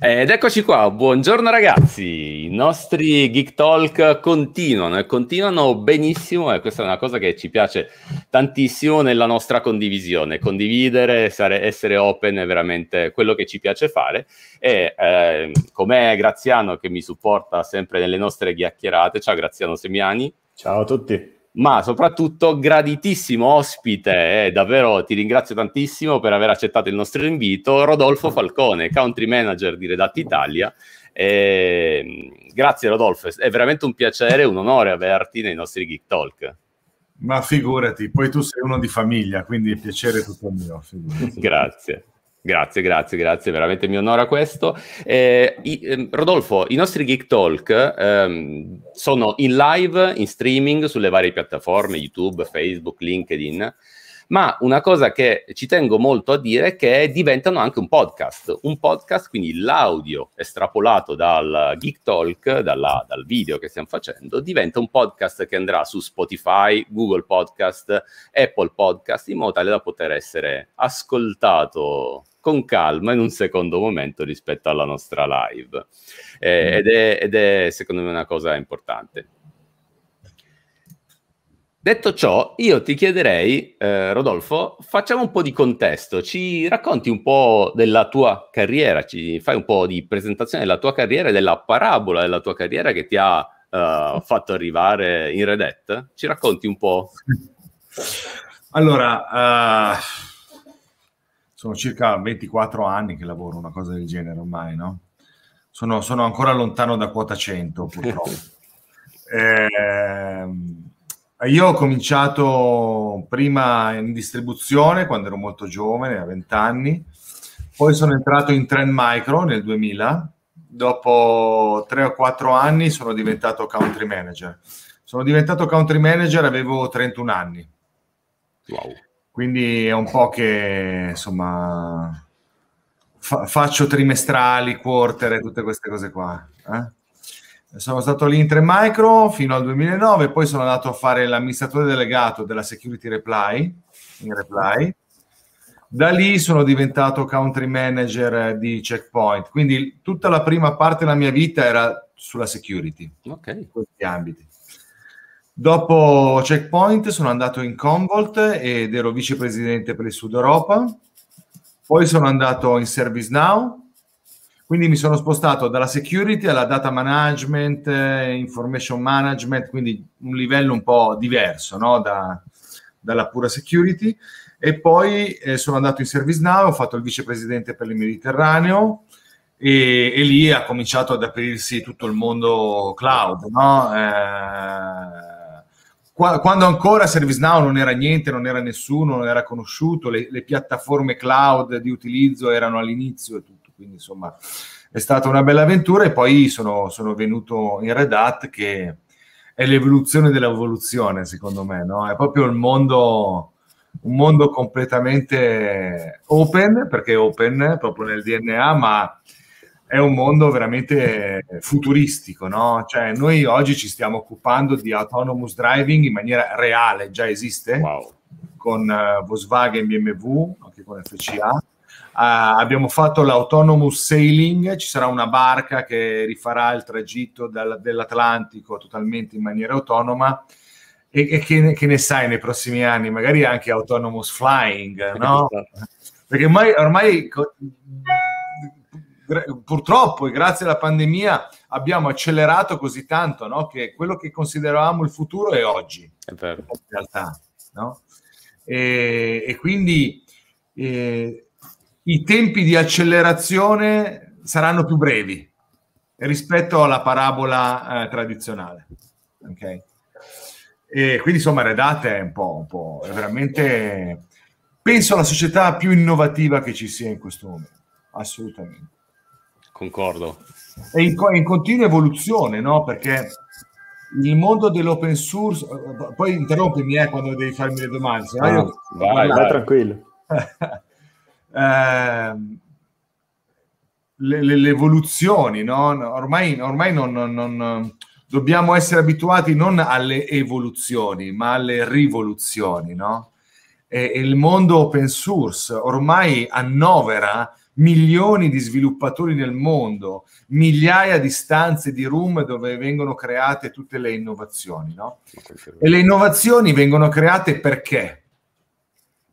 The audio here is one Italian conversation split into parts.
Ed eccoci qua, buongiorno ragazzi, i nostri Geek Talk continuano e continuano benissimo e questa è una cosa che ci piace tantissimo nella nostra condivisione, condividere, essere open è veramente quello che ci piace fare e eh, com'è Graziano che mi supporta sempre nelle nostre chiacchierate, ciao Graziano Semiani. Ciao a tutti ma soprattutto graditissimo ospite, eh, davvero ti ringrazio tantissimo per aver accettato il nostro invito, Rodolfo Falcone, country manager di Redatti Italia. Eh, grazie Rodolfo, è veramente un piacere e un onore averti nei nostri Geek Talk. Ma figurati, poi tu sei uno di famiglia, quindi il piacere è tutto mio. Figurati. Grazie. Grazie, grazie, grazie, veramente mi onora questo. Eh, i, eh, Rodolfo, i nostri Geek Talk ehm, sono in live, in streaming sulle varie piattaforme, YouTube, Facebook, LinkedIn ma una cosa che ci tengo molto a dire è che diventano anche un podcast, un podcast, quindi l'audio estrapolato dal Geek Talk, dalla, dal video che stiamo facendo, diventa un podcast che andrà su Spotify, Google Podcast, Apple Podcast, in modo tale da poter essere ascoltato con calma in un secondo momento rispetto alla nostra live. Eh, ed, è, ed è secondo me una cosa importante. Detto ciò, io ti chiederei, eh, Rodolfo, facciamo un po' di contesto, ci racconti un po' della tua carriera, ci fai un po' di presentazione della tua carriera e della parabola della tua carriera che ti ha uh, fatto arrivare in Red Hat? Ci racconti un po'? Allora, uh, sono circa 24 anni che lavoro una cosa del genere ormai, no? Sono, sono ancora lontano da quota 100, purtroppo. eh, io ho cominciato prima in distribuzione quando ero molto giovane, a 20 anni, poi sono entrato in Trend Micro nel 2000, dopo 3 o 4 anni sono diventato country manager. Sono diventato country manager, avevo 31 anni. Wow. Quindi è un po' che, insomma, fa- faccio trimestrali, quarter e tutte queste cose qua. Eh? Sono stato 3 Micro fino al 2009, poi sono andato a fare l'amministratore delegato della Security Reply, in Reply. Da lì sono diventato country manager di Checkpoint, quindi tutta la prima parte della mia vita era sulla security, okay. in questi ambiti. Dopo Checkpoint sono andato in Convolt ed ero vicepresidente per il Sud Europa, poi sono andato in ServiceNow, quindi mi sono spostato dalla security alla data management, information management, quindi un livello un po' diverso no? da, dalla pura security. E poi eh, sono andato in ServiceNow, ho fatto il vicepresidente per il Mediterraneo e, e, lì ha cominciato ad aprirsi tutto il mondo cloud. No? Eh, quando ancora ServiceNow non era niente, non era nessuno, non era conosciuto, le, le piattaforme cloud di utilizzo erano all'inizio e tutto quindi insomma è stata una bella avventura e poi sono, sono venuto in Red Hat che è l'evoluzione dell'evoluzione secondo me, no? È proprio il mondo, un mondo completamente open, perché open proprio nel DNA, ma è un mondo veramente futuristico, no? Cioè noi oggi ci stiamo occupando di autonomous driving in maniera reale, già esiste, wow. con uh, Volkswagen, BMW, anche con FCA, Uh, abbiamo fatto l'autonomous sailing, ci sarà una barca che rifarà il tragitto dal, dell'Atlantico totalmente in maniera autonoma. E, e che, che, ne sai nei prossimi anni? Magari anche autonomous flying, no? Perché ormai, ormai purtroppo e grazie alla pandemia abbiamo accelerato così tanto no? che quello che consideravamo il futuro è oggi, è in realtà. No? E, e quindi eh, i tempi di accelerazione saranno più brevi rispetto alla parabola eh, tradizionale. Okay? E quindi insomma Red Hat è un po', un po', è veramente, penso, la società più innovativa che ci sia in questo momento, assolutamente. Concordo. È in, in continua evoluzione, no? Perché il mondo dell'open source, poi interrompimi eh, quando devi farmi le domande. Ah, io... vai, vai tranquillo. Ehm, le, le, le, evoluzioni, no? ormai, ormai non, non, non, dobbiamo essere abituati non alle evoluzioni, ma alle rivoluzioni. No? E, e il mondo open source ormai annovera milioni di sviluppatori nel mondo, migliaia di stanze di room dove vengono create tutte le innovazioni, no? E le innovazioni vengono create perché?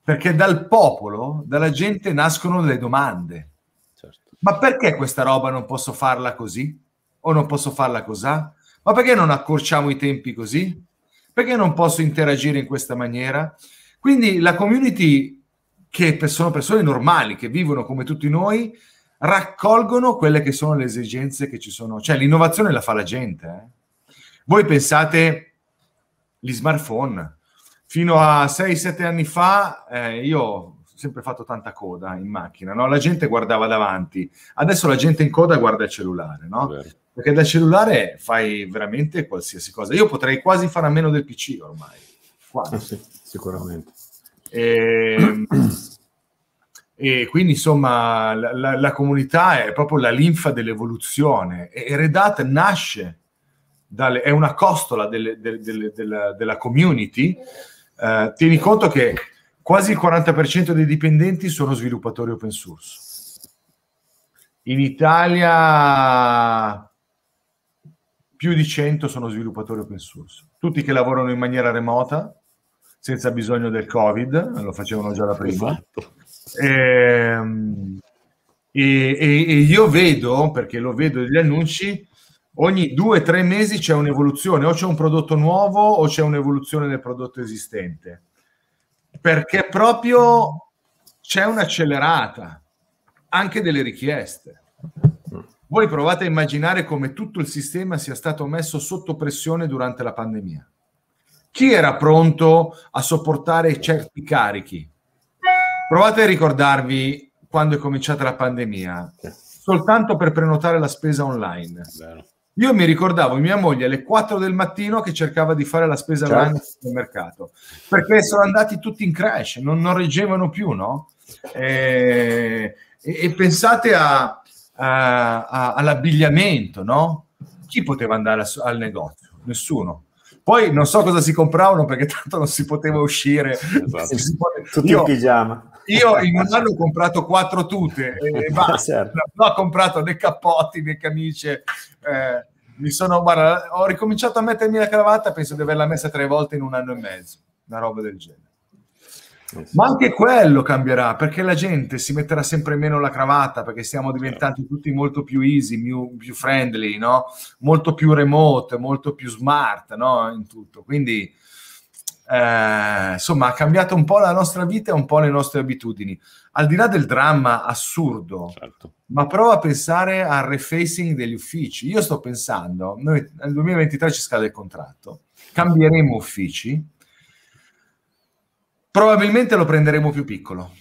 Perché dal popolo, dalla gente nascono le domande. Certo. Ma perché questa roba non posso farla così? O non posso farla così? Ma perché non accorciamo i tempi così? Perché non posso interagire in questa maniera? Quindi la community, che sono persone normali, che vivono come tutti noi, raccolgono quelle che sono le esigenze che ci sono. Cioè l'innovazione la fa la gente. Eh? Voi pensate gli smartphone. Fino a 6-7 anni fa eh, io ho sempre fatto tanta coda in macchina, no? la gente guardava davanti, adesso la gente in coda guarda il cellulare, no? perché dal cellulare fai veramente qualsiasi cosa. Io potrei quasi fare a meno del PC ormai. Eh sì, sicuramente. E, ehm, e, quindi insomma la, la, la, comunità è proprio la linfa dell'evoluzione e Red Hat nasce, dalle, è una costola delle, delle, delle, della, della, community. Eh, tieni conto che quasi il 40% dei dipendenti sono sviluppatori open source. In Italia più di 100 sono sviluppatori open source, tutti che lavorano in maniera remota, senza bisogno del Covid, lo facevano già da prima. Esatto. Ehm, e, e, e, io vedo, perché lo vedo negli annunci, ogni due o tre mesi c'è un'evoluzione, o c'è un prodotto nuovo o c'è un'evoluzione del prodotto esistente, perché proprio c'è un'accelerata anche delle richieste. Voi provate a immaginare come tutto il sistema sia stato messo sotto pressione durante la pandemia. Chi era pronto a sopportare certi carichi? Provate a ricordarvi quando è cominciata la pandemia, soltanto per prenotare la spesa online. Io mi ricordavo mia moglie alle 4 del mattino che cercava di fare la spesa certo. online nel mercato, perché sono andati tutti in crash, non, non reggevano più, no? E, e, e pensate a, a, a, all'abbigliamento, no? Chi poteva andare al negozio? Nessuno. Poi non so cosa si compravano perché tanto non si poteva uscire. Esatto. Tutti io, in pigiama. Io in un anno ho comprato quattro tute e basta. certo. ho comprato né cappotti né camicie. Eh, mi sono, guarda, ho ricominciato a mettermi la cravatta, penso di averla messa tre volte in un anno e mezzo, una roba del genere. Ma anche quello cambierà perché la gente si metterà sempre meno la cravatta perché stiamo diventando tutti molto più easy, più, più friendly, no? molto più remote, molto più smart no? in tutto. Quindi eh, insomma ha cambiato un po' la nostra vita e un po' le nostre abitudini. Al di là del dramma assurdo, certo. ma prova a pensare al refacing degli uffici. Io sto pensando, noi nel 2023 ci scade il contratto, cambieremo uffici Probabilmente lo prenderemo più piccolo,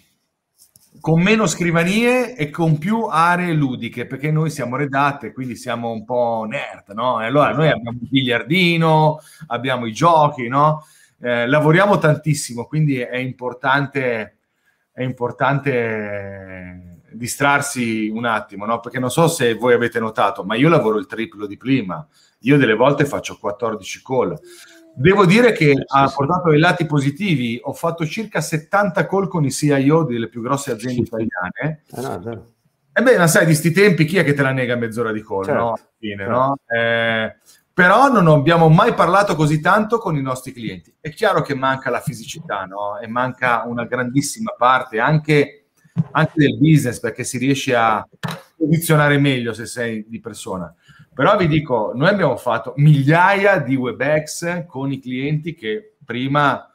con meno scrivanie e con più aree ludiche, perché noi siamo redate, quindi siamo un po' nerd, no? E allora noi abbiamo il biliardino, abbiamo i giochi, no? Eh, lavoriamo tantissimo, quindi è importante, è importante distrarsi un attimo, no? Perché non so se voi avete notato, ma io lavoro il triplo di prima. Io delle volte faccio 14 call. Devo dire che ha portato ai lati positivi. Ho fatto circa 70 call con i CIO delle più grosse aziende italiane. Ah, no, e beh, ma sai, di sti tempi chi è che te la nega mezz'ora di call, certo. no? Fine, certo. no? Eh, però non abbiamo mai parlato così tanto con i nostri clienti. È chiaro che manca la fisicità, no? E manca una grandissima parte anche, anche del business perché si riesce a posizionare meglio se sei di persona. Però vi dico, noi abbiamo fatto migliaia di WebEx con i clienti che prima...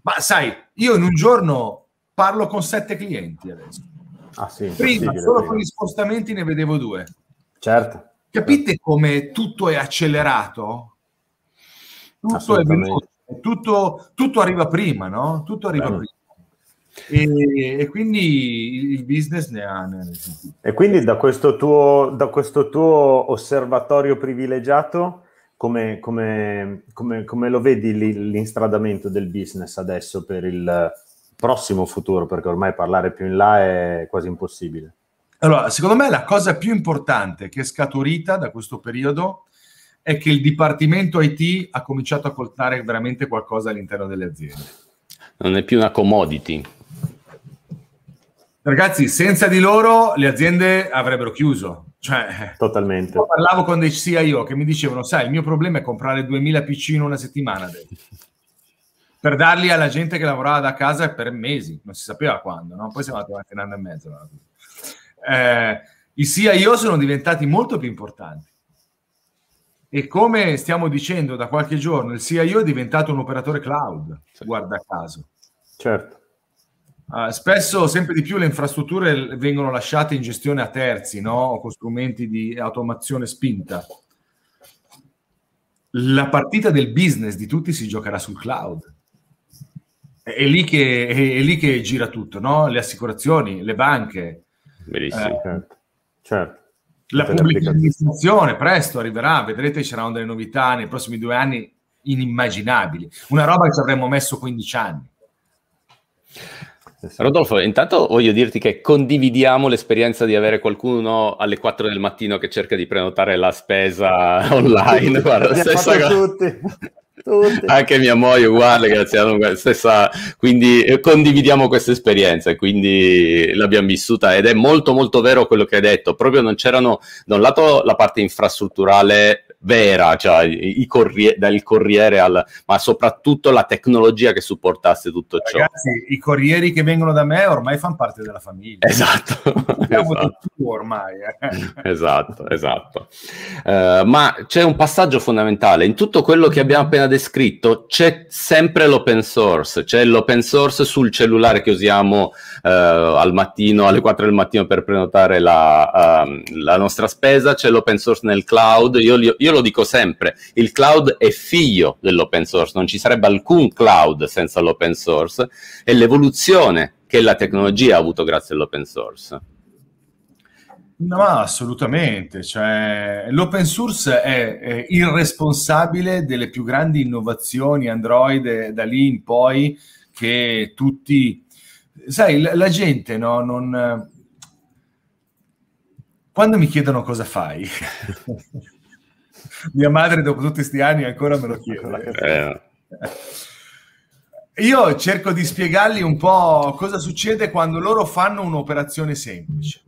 Ma sai, io in un giorno parlo con sette clienti adesso. Ah, sì, prima, solo prima. con gli spostamenti ne vedevo due. Certo. Capite come tutto è accelerato? Tutto è veloce, tutto, tutto arriva prima, no? Tutto arriva Bene. prima. E, e, quindi il business ne ha, ne E quindi da questo tuo, da questo tuo osservatorio privilegiato, come, come, come, come lo vedi l'instradamento del business adesso per il prossimo futuro? Perché ormai parlare più in là è quasi impossibile. Allora, secondo me la cosa più importante che è scaturita da questo periodo è che il dipartimento IT ha cominciato a portare veramente qualcosa all'interno delle aziende. Non è più una commodity. Ragazzi, senza di loro le aziende avrebbero chiuso. Cioè, Totalmente. Parlavo con dei CIO che mi dicevano, sai, il mio problema è comprare 2000 PC in una settimana per darli alla gente che lavorava da casa per mesi, non si sapeva quando, no? poi siamo andati avanti un anno e mezzo. Eh, I CIO sono diventati molto più importanti. E come stiamo dicendo da qualche giorno, il CIO è diventato un operatore cloud, guarda caso. Certo. Uh, spesso, sempre di più, le infrastrutture vengono lasciate in gestione a terzi, no? O con strumenti di automazione spinta. La partita del business di tutti si giocherà sul cloud. È lì che, è, lì che gira tutto, no? Le assicurazioni, le banche. Benissimo. Eh, certo. certo. La pubblica amministrazione presto arriverà, vedrete ci saranno delle novità nei prossimi due anni inimmaginabili. Una roba che ci avremmo messo 15 anni. Rodolfo, intanto voglio dirti che condividiamo l'esperienza di avere qualcuno alle 4 del mattino che cerca di prenotare la spesa online. Guarda, stessa cosa. Tutti. Tutti. Anche mia moglie uguale, grazie a stessa, quindi eh, condividiamo questa esperienza e quindi l'abbiamo vissuta ed è molto molto vero quello che hai detto, proprio non c'erano da un lato la parte infrastrutturale vera, cioè i corriere, dal corriere al, ma soprattutto la tecnologia che supportasse tutto ciò. Ragazzi, i corrieri che vengono da me ormai fanno parte della famiglia. Esatto. esatto. ormai. Eh. esatto, esatto. Uh, ma c'è un passaggio fondamentale. In tutto quello che abbiamo appena descritto c'è sempre l'open source, c'è l'open source sul cellulare che usiamo uh, al mattino, alle 4 del mattino per prenotare la, uh, la nostra spesa, c'è l'open source nel cloud. Io, io lo dico sempre, il cloud è figlio dell'open source, non ci sarebbe alcun cloud senza l'open source e l'evoluzione che la tecnologia ha avuto grazie all'open source. No, assolutamente. Cioè, l'open source è, è, il responsabile delle più grandi innovazioni Android da lì in poi che tutti... Sai, la, la gente no, non... Quando mi chiedono cosa fai, Mia madre dopo tutti questi anni ancora me lo chiede. Eh. Io cerco di spiegargli un po' cosa succede quando loro fanno un'operazione semplice.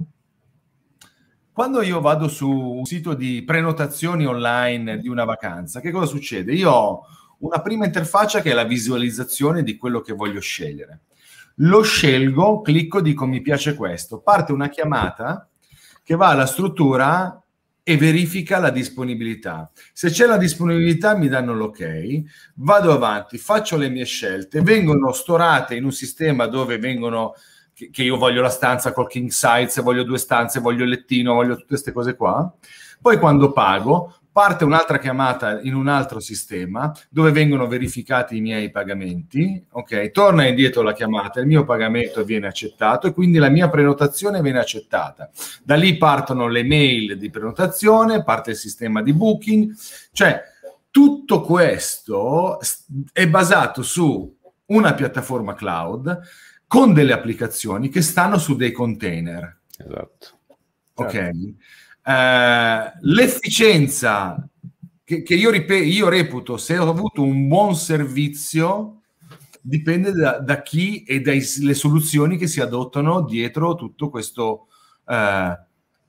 Quando io vado su un sito di prenotazioni online di una vacanza, che cosa succede? Io ho una prima interfaccia che è la visualizzazione di quello che voglio scegliere. Lo scelgo, clicco, dico mi piace questo. Parte una chiamata che va alla struttura e verifica la disponibilità. Se c'è la disponibilità mi danno l'ok, vado avanti, faccio le mie scelte, vengono storate in un sistema dove vengono che, io voglio la stanza col king size, voglio due stanze, voglio il lettino, voglio tutte queste cose qua. Poi quando pago, parte un'altra chiamata in un altro sistema dove vengono verificati i miei pagamenti, ok? Torna indietro la chiamata, il mio pagamento viene accettato e quindi la mia prenotazione viene accettata. Da lì partono le mail di prenotazione, parte il sistema di booking, cioè tutto questo è basato su una piattaforma cloud con delle applicazioni che stanno su dei container. Esatto. Ok. Certo. Eh, l'efficienza che, che io, rip- io, reputo, se ho avuto un buon servizio, dipende da, da chi e dalle soluzioni che si adottano dietro tutto questo eh,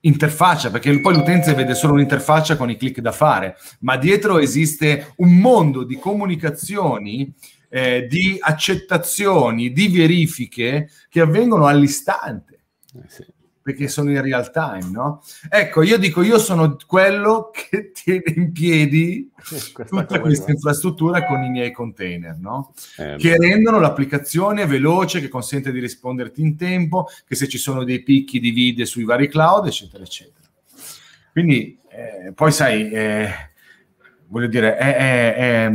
interfaccia, perché poi l'utente vede solo un'interfaccia con i click da fare, ma dietro esiste un mondo di comunicazioni, eh, di accettazioni, di verifiche che avvengono all'istante. Eh sì perché sono in real time, no? Ecco, io dico, io sono quello che tiene in piedi tutta questa infrastruttura con i miei container, no? Eh, che rendono l'applicazione veloce, che consente di risponderti in tempo, che se ci sono dei picchi divide sui vari cloud, eccetera, eccetera. Quindi, eh, poi sai, eh, voglio dire, è, è, è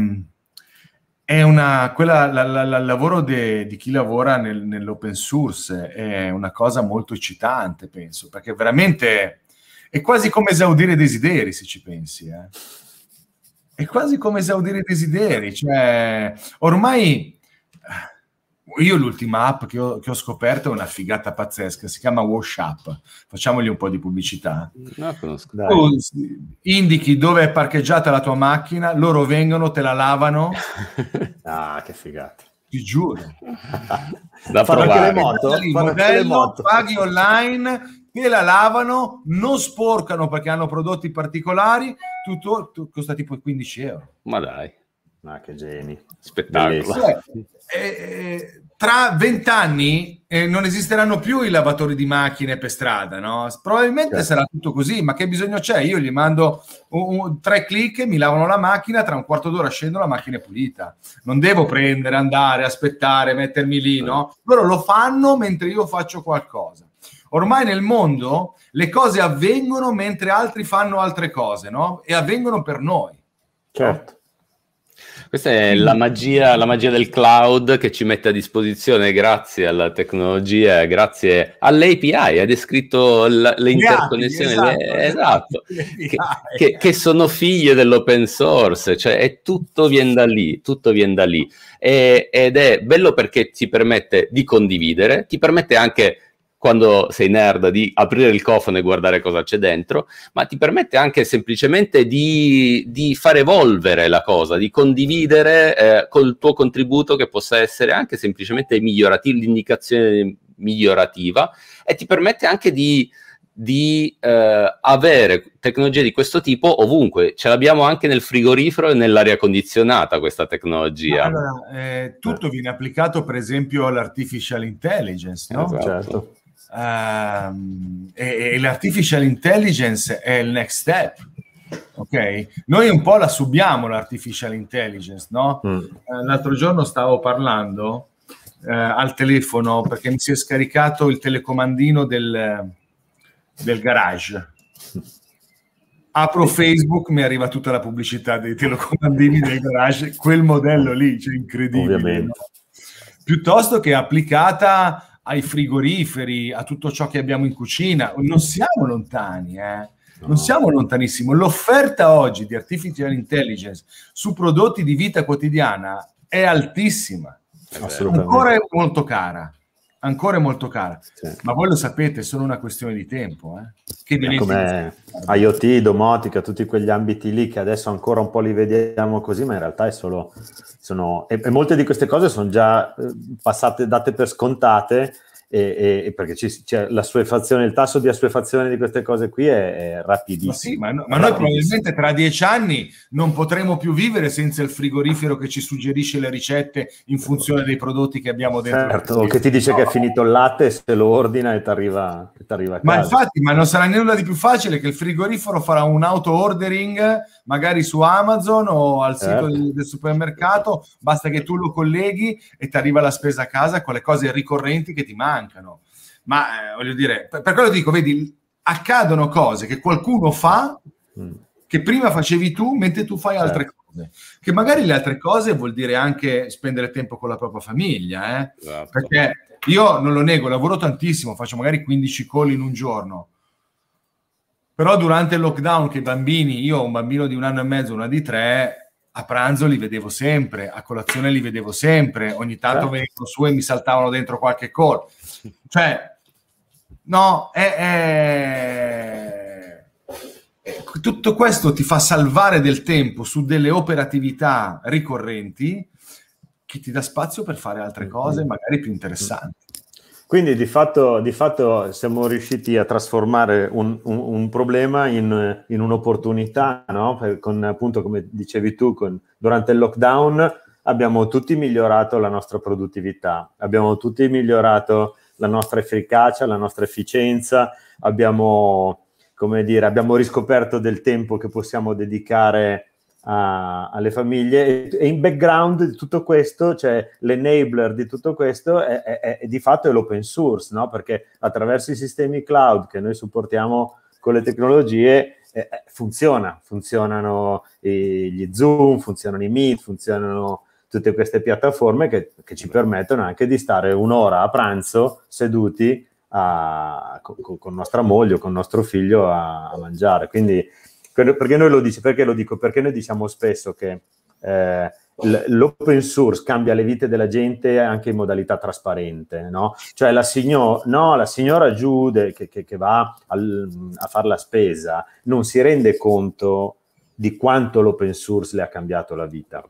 è una, quella, la, la, il lavoro de, di chi lavora nel, nell'open source è una cosa molto eccitante, penso, perché veramente è quasi come esaudire desideri, se ci pensi. Eh. È quasi come esaudire desideri, cioè ormai io l'ultima app che ho, che ho, scoperto è una figata pazzesca, si chiama Wash Up. Facciamogli un po' di pubblicità. No, tu indichi dove è parcheggiata la tua macchina, loro vengono, te la lavano. ah, che figata. ti giuro. da Fanno provare. anche le moto? Il le moto. paghi online, te la lavano, non sporcano perché hanno prodotti particolari, tutto, tu- costa tipo 15 euro. Ma dai, Ah, che geni. spettacolo. Cioè, eh, eh, tra vent'anni eh, non esisteranno più i lavatori di macchine per strada, no? Probabilmente Certo. sarà tutto così, ma che bisogno c'è? Io gli mando un- un- tre clic, mi lavano la macchina, tra un quarto d'ora scendo, la macchina è pulita. Non devo prendere, andare, aspettare, mettermi lì, no? Loro lo fanno mentre io faccio qualcosa. Ormai nel mondo le cose avvengono mentre altri fanno altre cose, no? E avvengono per noi. Certo. Questa è la magia, la magia del cloud che ci mette a disposizione grazie alla tecnologia, grazie alle API. Hai descritto l- le interconnessioni, esatto, le- esatto, le che, che- che sono figlie dell'open source, cioè è tutto viene da lì, tutto viene da lì. E- ed è bello perché ti permette di condividere, ti permette anche quando sei nerd di aprire il cofano e guardare cosa c'è dentro, ma ti permette anche semplicemente di, di far evolvere la cosa, di condividere eh, col tuo contributo che possa essere anche semplicemente migliorativo, l'indicazione migliorativa e ti permette anche di, di eh, avere tecnologie di questo tipo ovunque. Ce l'abbiamo anche nel frigorifero e nell'aria condizionata questa tecnologia. Allora, eh, tutto viene applicato per esempio all'artificial intelligence, no? Esatto. Certo. Ehm, e, e l'artificial intelligence è il next step. Ok, noi un po' la subiamo l'artificial intelligence, no? Mm. Eh, l'altro giorno stavo parlando eh, al telefono perché mi si è scaricato il telecomandino del, del garage. Apro Facebook, mi arriva tutta la pubblicità dei telecomandini del garage, quel modello lì, cioè incredibile. No? Piuttosto che applicata ai frigoriferi, a tutto ciò che abbiamo in cucina, non siamo lontani, eh. Non No. siamo lontanissimo. L'offerta oggi di artificial intelligence su prodotti di vita quotidiana è altissima. È. Ancora è molto cara. Ancora è molto cara. Sì. Ma voi lo sapete, è solo una questione di tempo. Eh? Che come IoT, domotica, tutti quegli ambiti lì che adesso ancora un po' li vediamo così, ma in realtà è solo, sono, e, e molte di queste cose sono già eh, passate, date per scontate, e, e- perché ci- suefazione, il tasso di assuefazione di queste cose qui è, è Ma rapidissimo. sì, ma, no- ma noi probabilmente tra dieci anni non potremo più vivere senza il frigorifero che ci suggerisce le ricette in funzione dei prodotti che abbiamo dentro. Certo, che ti dice che è finito il latte se lo ordina e ti arriva, a Ma casa. infatti, ma non sarà nulla di più facile che il frigorifero farà un auto ordering magari su Amazon o al sito del, del supermercato, basta che tu lo colleghi e ti arriva la spesa a casa con le cose ricorrenti che ti mancano. Ma eh, voglio dire, per, per quello dico, vedi, accadono cose che qualcuno fa Mm. che prima facevi tu mentre tu fai altre Certo. cose. Che magari le altre cose vuol dire anche spendere tempo con la propria famiglia, eh? Esatto. perché io non lo nego, lavoro tantissimo, faccio magari 15 call in un giorno. Però durante il lockdown, che i bambini, io ho un bambino di un anno e mezzo, una di tre, a pranzo li vedevo sempre, a colazione li vedevo sempre, ogni tanto Certo. venivano su e mi saltavano dentro qualche call. Cioè, no, è, è- è- tutto questo ti fa salvare del tempo su delle operatività ricorrenti che ti dà spazio per fare altre cose magari più interessanti. Quindi di fatto, di fatto siamo riusciti a trasformare un, un- un problema in, in un'opportunità, no? Con appunto, come dicevi tu, con- durante il lockdown abbiamo tutti migliorato la nostra produttività, abbiamo tutti migliorato la nostra efficacia, la nostra efficienza, abbiamo, dire, abbiamo riscoperto del tempo che possiamo dedicare a- alle famiglie e, in background di tutto questo, cioè l'enabler di tutto questo è, è- è- di fatto è l'open source, no? perché attraverso i sistemi cloud che noi supportiamo con le tecnologie eh, eh, funziona, funzionano i- gli Zoom, funzionano i Meet, funzionano tutte queste piattaforme che, che ci permettono anche di stare un'ora a pranzo seduti a- con, con- nostra moglie o con nostro figlio a, a mangiare. Quindi, perché noi lo dici, perché lo dico? Perché noi diciamo spesso che eh, l'open source cambia le vite della gente anche in modalità trasparente, no? Cioè la, signo- no, la signora giù de- che, che- che va al- a fare la spesa non si rende conto di quanto l'open source le ha cambiato la vita.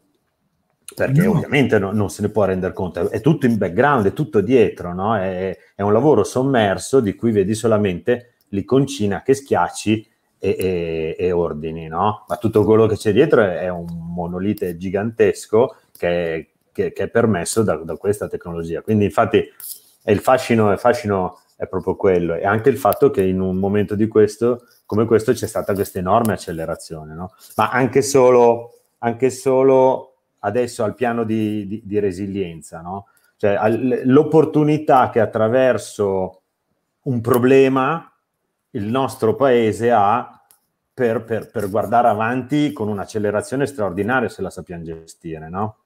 perché no. ovviamente no, non se ne può rendere conto, è tutto in background, è tutto dietro, no? è, è, un lavoro sommerso di cui vedi solamente l'iconcina che schiacci e, e, e ordini, no? ma tutto quello che c'è dietro è, è un monolite gigantesco che, che, che è permesso da, da, questa tecnologia. Quindi infatti è il fascino, il fascino è proprio quello e anche il fatto che in un momento di questo, come questo c'è stata questa enorme accelerazione, no? ma anche solo, anche solo adesso al piano di, di, di resilienza, no? cioè l'opportunità che attraverso un problema il nostro paese ha per, per, per guardare avanti con un'accelerazione straordinaria se la sappiamo gestire, no?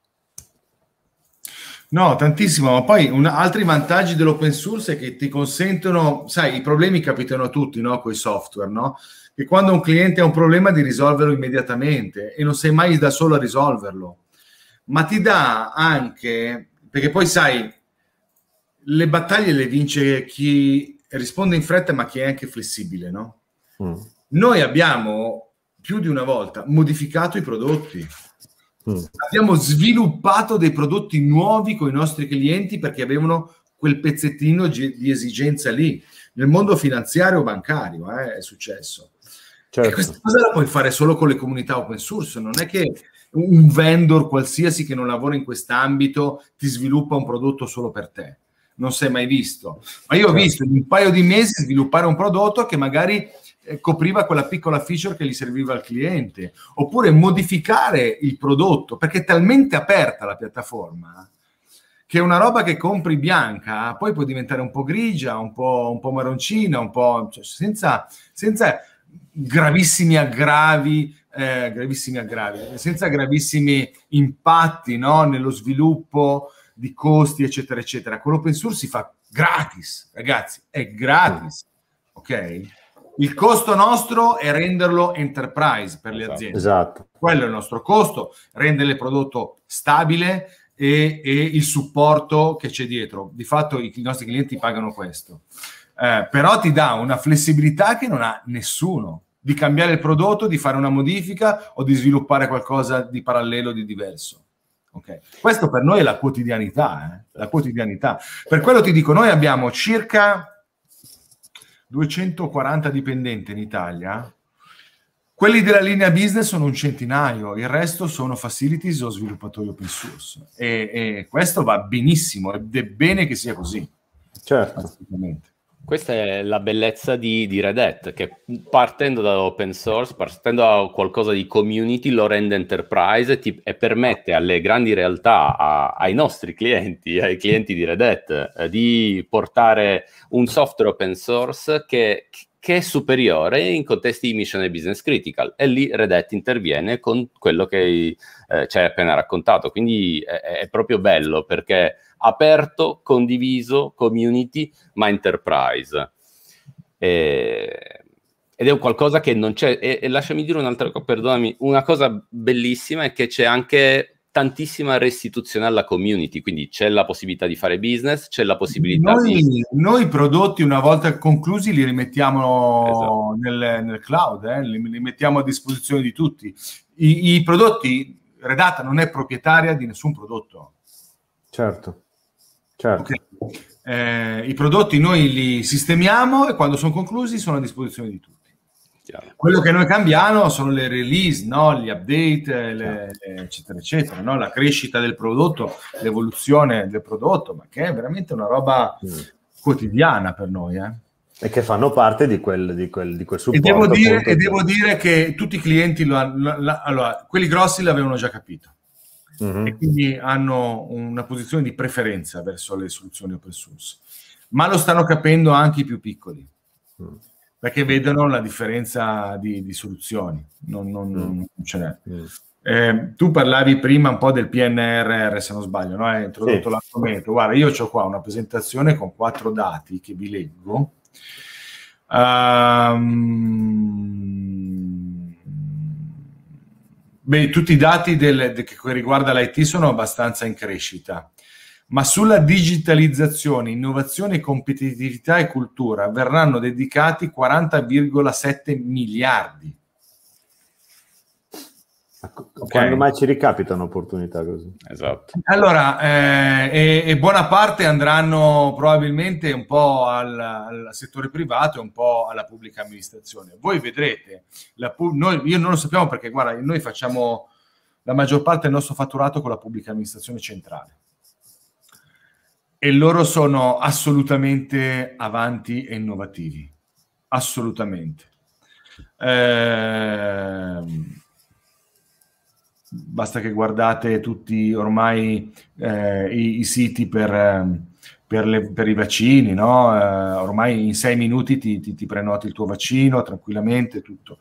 No, tantissimo, ma poi un, altri vantaggi dell'open source è che ti consentono, sai, i problemi capitano a tutti, no? Con i software, no? Che quando un cliente ha un problema di risolverlo immediatamente e non sei mai da solo a risolverlo ma ti dà anche, perché poi sai, le battaglie le vince chi risponde in fretta, ma chi è anche flessibile, no? Mm. Noi abbiamo più di una volta modificato i prodotti. Mm. Abbiamo sviluppato dei prodotti nuovi con i nostri clienti perché avevano quel pezzettino di esigenza lì. Nel mondo finanziario o bancario eh, è successo. Certo. E questa cosa la puoi fare solo con le comunità open source, non è che un vendor qualsiasi che non lavora in quest'ambito ti sviluppa un prodotto solo per te. Non si è mai visto. Ma io ho certo. visto in un paio di mesi sviluppare un prodotto che magari eh, copriva quella piccola feature che gli serviva al cliente, oppure modificare il prodotto, perché è talmente aperta la piattaforma che una roba che compri bianca poi può diventare un po' grigia, un po', un po marroncina, un po' cioè, senza, senza gravissimi aggravi eh, gravissimi aggravi, senza gravissimi impatti no? nello sviluppo di costi, eccetera, eccetera. Con l'open source si fa gratis, ragazzi, è gratis, ok? Il costo nostro è renderlo enterprise per le esatto. aziende. Esatto. Quello è il nostro costo, rendere il prodotto stabile e, e il supporto che c'è dietro. Di fatto i, i nostri clienti pagano questo. Eh, però ti dà una flessibilità che non ha nessuno di cambiare il prodotto, di fare una modifica o di sviluppare qualcosa di parallelo, di diverso. Okay. Questo per noi è la quotidianità, eh? la quotidianità. Per quello ti dico, noi abbiamo circa 240 dipendenti in Italia, quelli della linea business sono un centinaio, il resto sono facilities o sviluppatori open source. E, e questo va benissimo ed è bene che sia così. Certo. Assolutamente. Questa è la bellezza di, di Red Hat, che partendo da open source, partendo da qualcosa di community, lo rende enterprise e, ti, e permette alle grandi realtà, a, ai nostri clienti, ai clienti di Red Hat, eh, di portare un software open source che, che, è superiore in contesti di mission e business critical. E lì Red interviene con quello che eh, ci hai appena raccontato. Quindi è, è proprio bello perché aperto, condiviso, community, ma enterprise. E, ed è un qualcosa che non c'è. E, e, lasciami dire un'altra cosa, perdonami, una cosa bellissima è che c'è anche tantissima restituzione alla community, quindi c'è la possibilità di fare business, c'è la possibilità noi, di... Noi prodotti una volta conclusi li rimettiamo esatto. nel, nel, cloud, eh? li, li, mettiamo a disposizione di tutti. I, i prodotti, Redata non è proprietaria di nessun prodotto. Certo. Certo. Okay. Eh, I prodotti noi li sistemiamo e quando sono conclusi sono a disposizione di tutti. Chiaro. Quello che noi cambiamo sono le release, no? gli update, le, eccetera, eccetera, no? la crescita del prodotto, l'evoluzione del prodotto, ma che è veramente una roba mm. quotidiana per noi. Eh? E che fanno parte di quel, di quel, di quel supporto. E devo dire, e devo dire che tutti i clienti, lo, lo, lo, allora, quelli grossi l'avevano già capito mm-hmm. e quindi hanno una posizione di preferenza verso le soluzioni open source. Ma lo stanno capendo anche i più piccoli, mm. Perché vedono la differenza di, di soluzioni, non, non, mm. non ce n'è. Mm. Eh, tu parlavi prima un po' del PNRR, se non sbaglio, no? hai introdotto sì. l'argomento. Guarda, io ho qua una presentazione con quattro dati che vi leggo. Um, Beh, tutti i dati del, de, che riguarda l'IT sono abbastanza in crescita, ma sulla digitalizzazione, innovazione, competitività e cultura verranno dedicati 40,7 miliardi. Okay. Quando mai ci ricapitano opportunità così? Esatto. Allora, eh, e, e, buona parte andranno probabilmente un po' al, al, settore privato e un po' alla pubblica amministrazione. Voi vedrete, la, noi, io non lo sappiamo perché, guarda, noi facciamo la maggior parte del nostro fatturato con la pubblica amministrazione centrale. E loro sono assolutamente avanti e innovativi. Assolutamente. Eh, basta che guardate tutti ormai eh, i, i, siti per, ehm, per, le, per, i vaccini, no? eh, ormai in sei minuti ti, ti, ti, prenoti il tuo vaccino tranquillamente, tutto.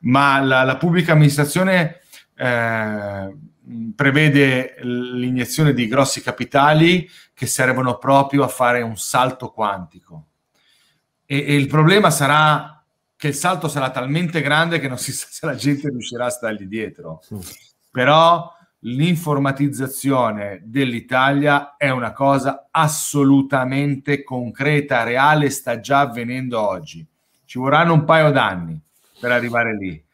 Ma la, la pubblica amministrazione eh, prevede l'iniezione di grossi capitali che servono proprio a fare un salto quantico. E, e il problema sarà che il salto sarà talmente grande che non si sa se la gente riuscirà a stargli dietro. Sì però l'informatizzazione dell'Italia è una cosa assolutamente concreta, reale, sta già avvenendo oggi. Ci vorranno un paio d'anni per arrivare lì,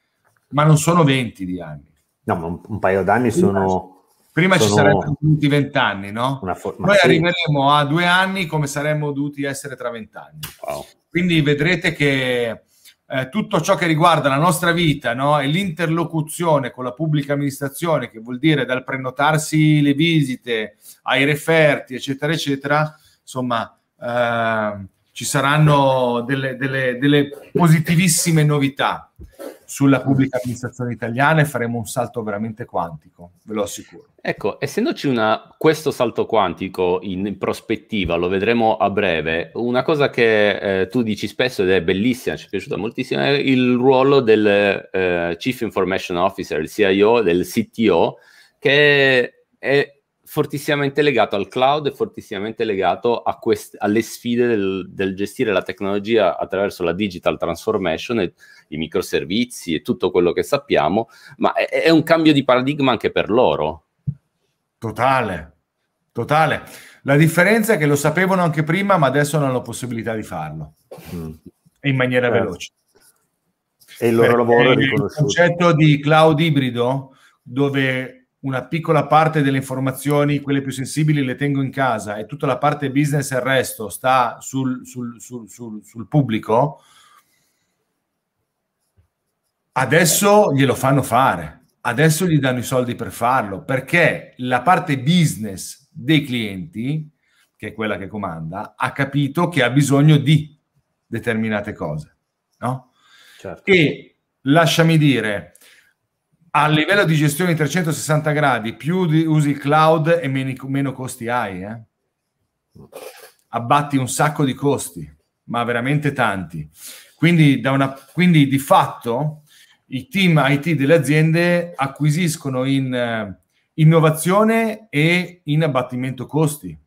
ma non sono 20 di anni. No, ma un, un paio d'anni sono... Prima sono... ci sarebbero dovuti 20 anni, no? For- Noi sì. arriveremo a due anni come saremmo dovuti essere tra 20 anni. Wow. Quindi vedrete che eh, tutto ciò che riguarda la nostra vita no? e l'interlocuzione con la pubblica amministrazione, che vuol dire dal prenotarsi le visite ai referti, eccetera, eccetera, insomma, eh, ci saranno delle, delle, delle positivissime novità sulla pubblica amministrazione italiana e faremo un salto veramente quantico, ve lo assicuro. Ecco, essendoci una, questo salto quantico in prospettiva, lo vedremo a breve, una cosa che eh, tu dici spesso ed è bellissima, ci è piaciuta moltissimo, è il ruolo del eh, Chief Information Officer, il CIO, del CTO, che è fortissimamente legato al cloud e fortissimamente legato quest- alle sfide del, del, gestire la tecnologia attraverso la digital transformation e i microservizi e tutto quello che sappiamo, ma è, è un cambio di paradigma anche per loro Totale, totale. La differenza è che lo sapevano anche prima, ma adesso hanno la possibilità di farlo mm. in maniera certo. veloce. E il loro Perché lavoro è riconosciuto. Il concetto di cloud ibrido, dove una piccola parte delle informazioni, quelle più sensibili, le tengo in casa e tutta la parte business e il resto sta sul, sul, sul, sul pubblico, adesso glielo fanno fare adesso gli danno i soldi per farlo perché la parte business dei clienti, che è quella che comanda, ha capito che ha bisogno di determinate cose. No? Certo. E lasciami dire, a livello di gestione di 360 gradi, più usi il cloud e meno, costi hai. Eh? Abbatti un sacco di costi, ma veramente tanti. Quindi, una, quindi di fatto i team IT delle aziende acquisiscono in eh, innovazione e in abbattimento costi,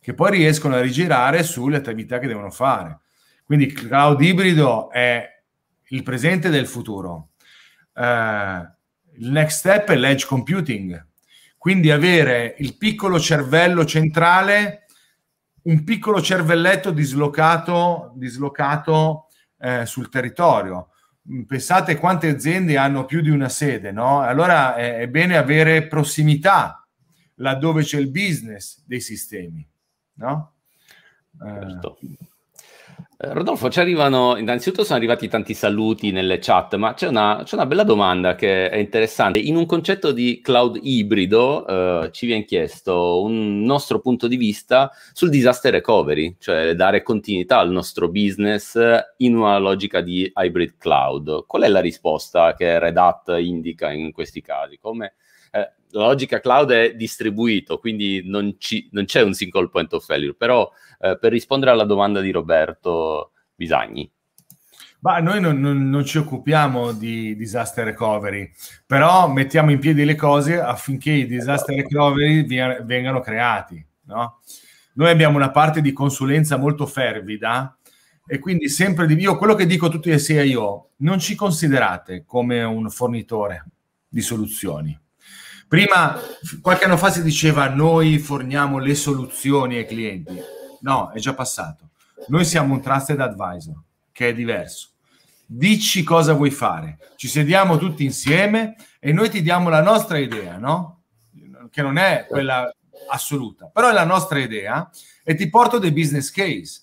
che poi riescono a rigirare sulle attività che devono fare. Quindi il cloud ibrido è il presente del futuro. Uh, il next step è l'edge computing, quindi avere il piccolo cervello centrale, un piccolo cervelletto dislocato, dislocato eh, sul territorio Mm, pensate quante aziende hanno più di una sede, no? Allora è, è bene avere prossimità laddove c'è il business dei sistemi, no? Certo. Eh. Rodolfo, ci arrivano, innanzitutto sono arrivati tanti saluti nelle chat, ma c'è una, c'è una bella domanda che è interessante. In un concetto di cloud ibrido eh, ci viene chiesto un nostro punto di vista sul disaster recovery, cioè dare continuità al nostro business in una logica di hybrid cloud. Qual è la risposta che Red Hat indica in questi casi? Come, eh, la logica cloud è distribuito, quindi non, ci, non, c'è un single point of failure, però eh, per rispondere alla domanda di Roberto Bisagni. Bah, noi non, non, non, ci occupiamo di disaster recovery, però mettiamo in piedi le cose affinché i disaster recovery vengano creati. No? Noi abbiamo una parte di consulenza molto fervida e quindi sempre di io quello che dico a tutti i CIO, non ci considerate come un fornitore di soluzioni Prima, qualche anno fa si diceva noi forniamo le soluzioni ai clienti. No, è già passato. Noi siamo un trusted advisor, che è diverso. dici cosa vuoi fare. Ci sediamo tutti insieme e noi ti diamo la nostra idea, no? Che non è quella assoluta, però è la nostra idea e ti porto dei business case.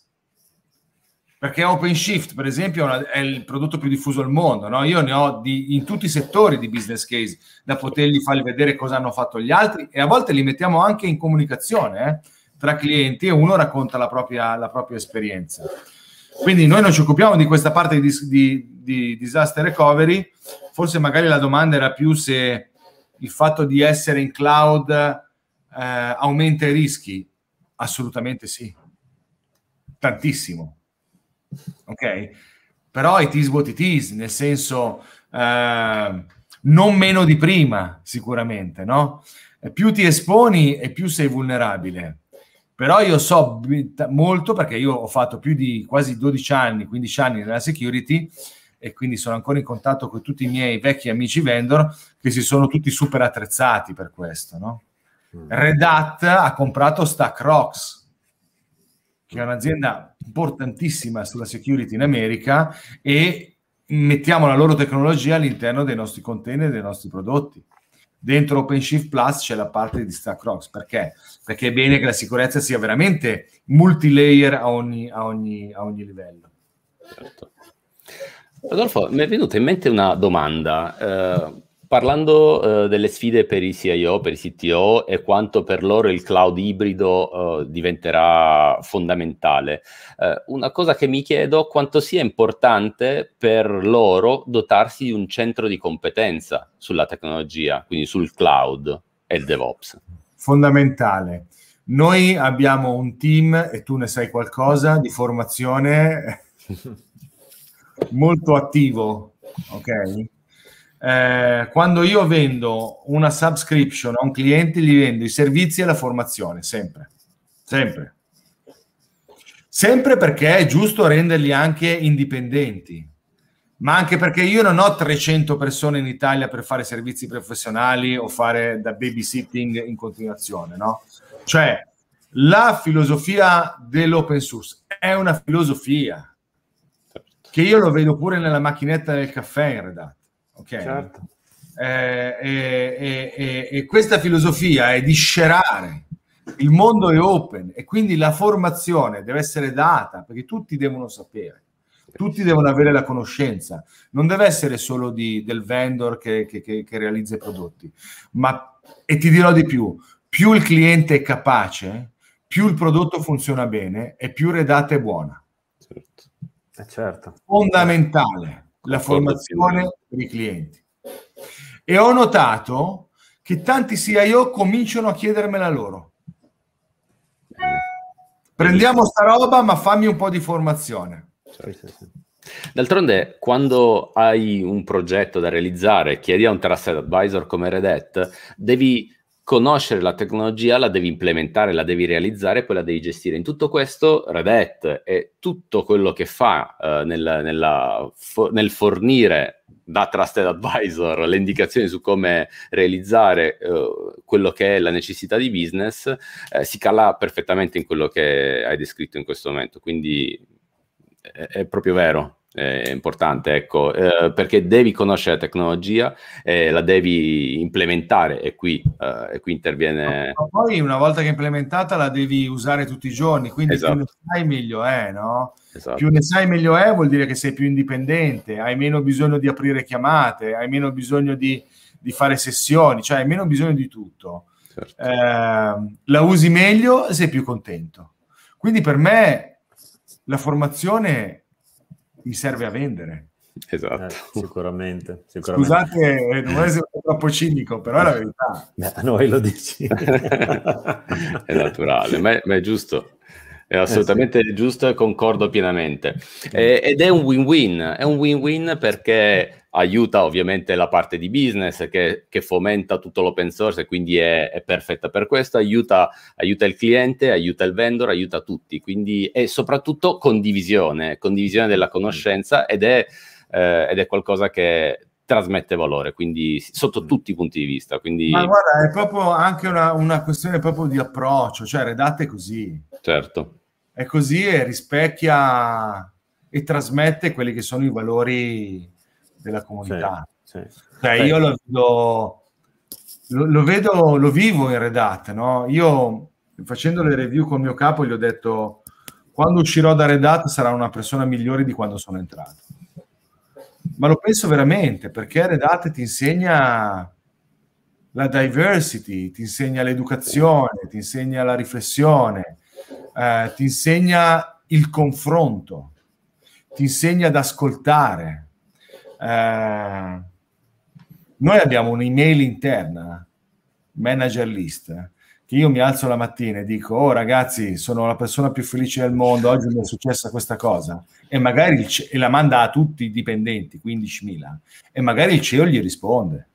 Perché OpenShift, per esempio, è il prodotto più diffuso al mondo. No? Io ne ho di, in tutti i settori di business case da potergli fargli vedere cosa hanno fatto gli altri e a volte li mettiamo anche in comunicazione eh, tra clienti e uno racconta la propria, la propria esperienza. Quindi noi non ci occupiamo di questa parte di, di, di disaster recovery, forse magari la domanda era più se il fatto di essere in cloud eh, aumenta i rischi. Assolutamente sì, tantissimo. Ok? Però it is what it is, nel senso eh, non meno di prima, sicuramente, no? Più ti esponi e più sei vulnerabile però io so molto perché io ho fatto più di quasi 12 anni, 15 anni nella security e quindi sono ancora in contatto con tutti i miei vecchi amici vendor che si sono tutti super attrezzati per questo. No? Mm. Red Hat ha comprato Stack Rocks, che è un'azienda importantissima sulla security in America e mettiamo la loro tecnologia all'interno dei nostri container dei nostri prodotti dentro OpenShift Plus c'è la parte di StackRox. Perché? Perché è bene che la sicurezza sia veramente multilayer a ogni, a ogni, a ogni livello. Certo. Rodolfo, mi è venuta in mente una domanda. Eh, Parlando eh, delle sfide per i CIO, per i CTO e quanto per loro il cloud ibrido eh, diventerà fondamentale, eh, una cosa che mi chiedo quanto sia importante per loro dotarsi di un centro di competenza sulla tecnologia, quindi sul cloud e il DevOps. Fondamentale. Noi abbiamo un team, e tu ne sai qualcosa, di formazione molto attivo, ok? Eh, quando io vendo una subscription a un cliente, gli vendo i servizi e la formazione, sempre, sempre. Sempre perché è giusto renderli anche indipendenti, ma anche perché io non ho 300 persone in Italia per fare servizi professionali o fare da babysitting in continuazione, no? Cioè, la filosofia dell'open source è una filosofia che io lo vedo pure nella macchinetta del caffè in realtà ok? Certo. Eh, e, e, e, questa filosofia è di scerare il mondo è open e quindi la formazione deve essere data perché tutti devono sapere, tutti devono avere la conoscenza, non deve essere solo di, del vendor che, che, che, che, realizza i prodotti, ma e ti dirò di più, più il cliente è capace, più il prodotto funziona bene e più redata è buona. Certo. Eh certo. Fondamentale la formazione per i clienti. E ho notato che tanti CIO cominciano a chiedermela loro. Prendiamo sta roba, ma fammi un po' di formazione. D'altronde, quando hai un progetto da realizzare, chiedi a un trusted advisor come Red Hat, devi conoscere la tecnologia, la devi implementare, la devi realizzare, poi la devi gestire. In tutto questo, Red Hat e tutto quello che fa uh, nel, nella, for, nel fornire da Trusted Advisor le indicazioni su come realizzare uh, quello che è la necessità di business, eh, si cala perfettamente in quello che hai descritto in questo momento. Quindi è, è proprio vero è importante, ecco, eh, perché devi conoscere la tecnologia, eh, la devi implementare e qui, eh, e qui interviene... Ma poi una volta che implementata la devi usare tutti i giorni, quindi esatto. più ne sai meglio è, no? Esatto. Più ne sai meglio è vuol dire che sei più indipendente, hai meno bisogno di aprire chiamate, hai meno bisogno di, di fare sessioni, cioè hai meno bisogno di tutto. Certo. Ehm, la usi meglio e sei più contento. Quindi per me la formazione mi serve a vendere. Esatto. Eh, sicuramente, sicuramente, Scusate, eh, non essere troppo cinico, però è la verità. Beh, a noi lo dici. è naturale, ma è, ma è giusto. È assolutamente eh sì. giusto e concordo pienamente. Eh, ed è un win-win, è un win-win perché aiuta ovviamente la parte di business che, che fomenta tutto l'open source e quindi è, è perfetta per questo, aiuta, aiuta, il cliente, aiuta il vendor, aiuta tutti, quindi è soprattutto condivisione, condivisione della conoscenza ed è, eh, ed è qualcosa che trasmette valore, quindi sotto tutti i punti di vista. Quindi... Ma guarda, è proprio anche una, una questione proprio di approccio, cioè redate così. Certo. È così e rispecchia e trasmette quelli che sono i valori della comunità. Sì, sì. Cioè, io lo vedo, lo, lo vedo, lo vivo in Red Hat, no? Io facendo le review con il mio capo gli ho detto quando uscirò da Red Hat sarà una persona migliore di quando sono entrato. Ma lo penso veramente, perché Red Hat ti insegna la diversity, ti insegna l'educazione, ti insegna la riflessione, eh, ti insegna il confronto, ti insegna ad ascoltare. Eh, noi abbiamo un'email interna, manager list, che io mi alzo la mattina e dico, oh ragazzi, sono la persona più felice del mondo, oggi mi è successa questa cosa, e magari il, e la manda a tutti i dipendenti, 15.000, e magari il CEO gli risponde.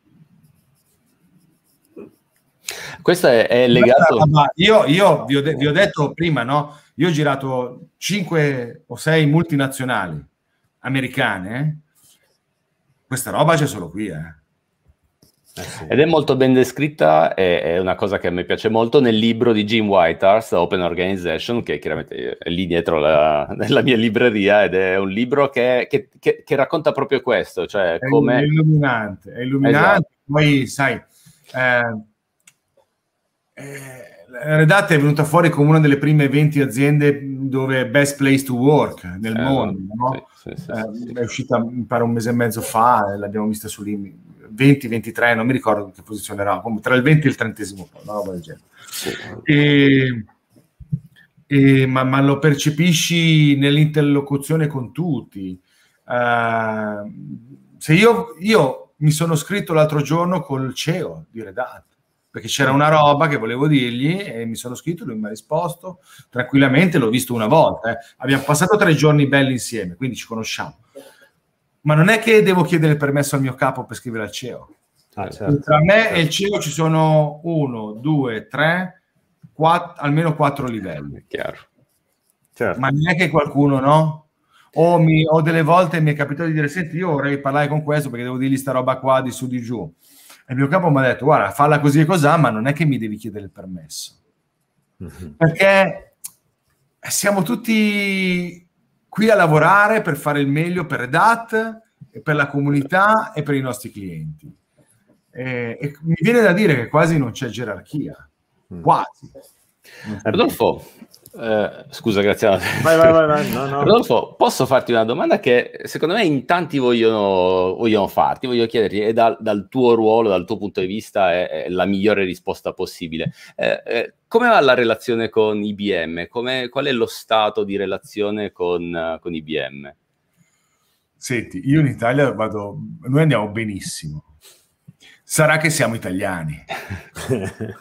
Questo è, è legato... Io, io vi, ho de- vi, ho detto prima, no? Io ho girato 5 o 6 multinazionali americane, questa roba c'è solo qui, eh. Eh sì. Ed è molto ben descritta, è, è, una cosa che a me piace molto nel libro di Jim Whitehurst, Open Organization, che chiaramente è lì dietro la, nella mia libreria ed è un libro che, che, che, che racconta proprio questo, cioè è, come... È illuminante, è illuminante, esatto. poi sai, eh, eh, Red Hat è venuta fuori come una delle prime 20 aziende dove best place to work nel eh, mondo, no? sì, sì, sì, eh, è uscita mi pare un mese e mezzo fa, l'abbiamo vista su lì 20-23, non mi ricordo che posizione era, tra il 20 e il 30 una roba del genere. E, e, ma, ma, lo percepisci nell'interlocuzione con tutti. Uh, se io, io, mi sono scritto l'altro giorno col CEO di Red Hat, perché c'era una roba che volevo dirgli e mi sono scritto, lui mi ha risposto tranquillamente, l'ho visto una volta. Eh. Abbiamo passato tre giorni belli insieme, quindi ci conosciamo ma non è che devo chiedere il permesso al mio capo per scrivere al CEO. Ah, certo. Tra me certo. e il CEO ci sono uno, due, tre, quattro, almeno quattro livelli. Chiaro. Certo. Ma non è che qualcuno, no? O, mi, o, delle volte mi è capitato di dire, senti, io vorrei parlare con questo perché devo dirgli sta roba qua di su di giù. Il mio capo mi ha detto, guarda, falla così e così, ma non è che mi devi chiedere il permesso. Mm-hmm. Perché siamo tutti qui a lavorare per fare il meglio per Red per la comunità e per i nostri clienti. E, e mi viene da dire che quasi non c'è gerarchia, mm. quasi. Rodolfo, eh, scusa, grazie. Vai, vai, vai, vai. No, no. Rodolfo, posso farti una domanda che secondo me in tanti vogliono, vogliono farti, voglio chiederti, e dal, dal, tuo ruolo, dal tuo punto di vista, è, è la migliore risposta possibile. Eh, eh, come va la relazione con IBM? Come, qual è lo stato di relazione con, con IBM? Senti, io in Italia vado, noi andiamo benissimo. Sarà che siamo italiani. eh,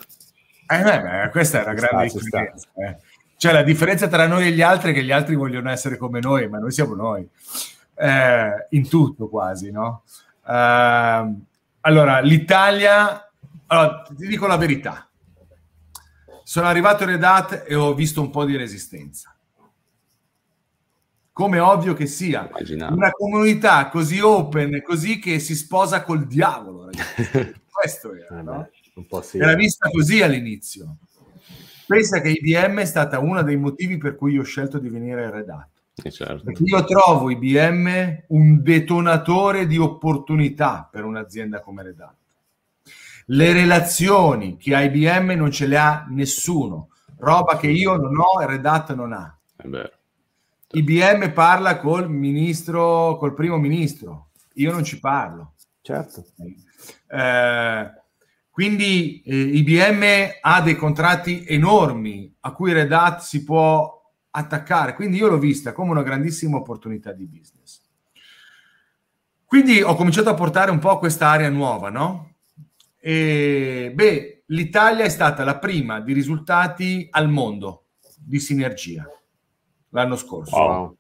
beh, questa è la grande sta, differenza. Eh. Cioè la differenza tra noi e gli altri è che gli altri vogliono essere come noi, ma noi siamo noi. Eh, in tutto quasi, no? Uh, allora, l'Italia... Allora, ti dico la verità sono arrivato in Red e ho visto un po' di resistenza. Come ovvio che sia, Immaginavo. una comunità così open, così che si sposa col diavolo, ragazzi. Questo era, eh no? Era vista così all'inizio. Pensa che IBM è stata uno dei motivi per cui ho scelto di venire a Red Hat. Eh certo. Perché io trovo IBM un detonatore di opportunità per un'azienda come Red Hat le relazioni che IBM non ce le ha nessuno, roba che io non ho e Red Hat non ha. IBM parla col ministro, col primo ministro, io non ci parlo. Certo. Eh, quindi eh, IBM ha dei contratti enormi a cui Red Hat si può attaccare, quindi io l'ho vista come una grandissima opportunità di business. Quindi ho cominciato a portare un po' questa area nuova, no? E, beh, l'Italia è stata la prima di risultati al mondo di sinergia l'anno scorso. Wow.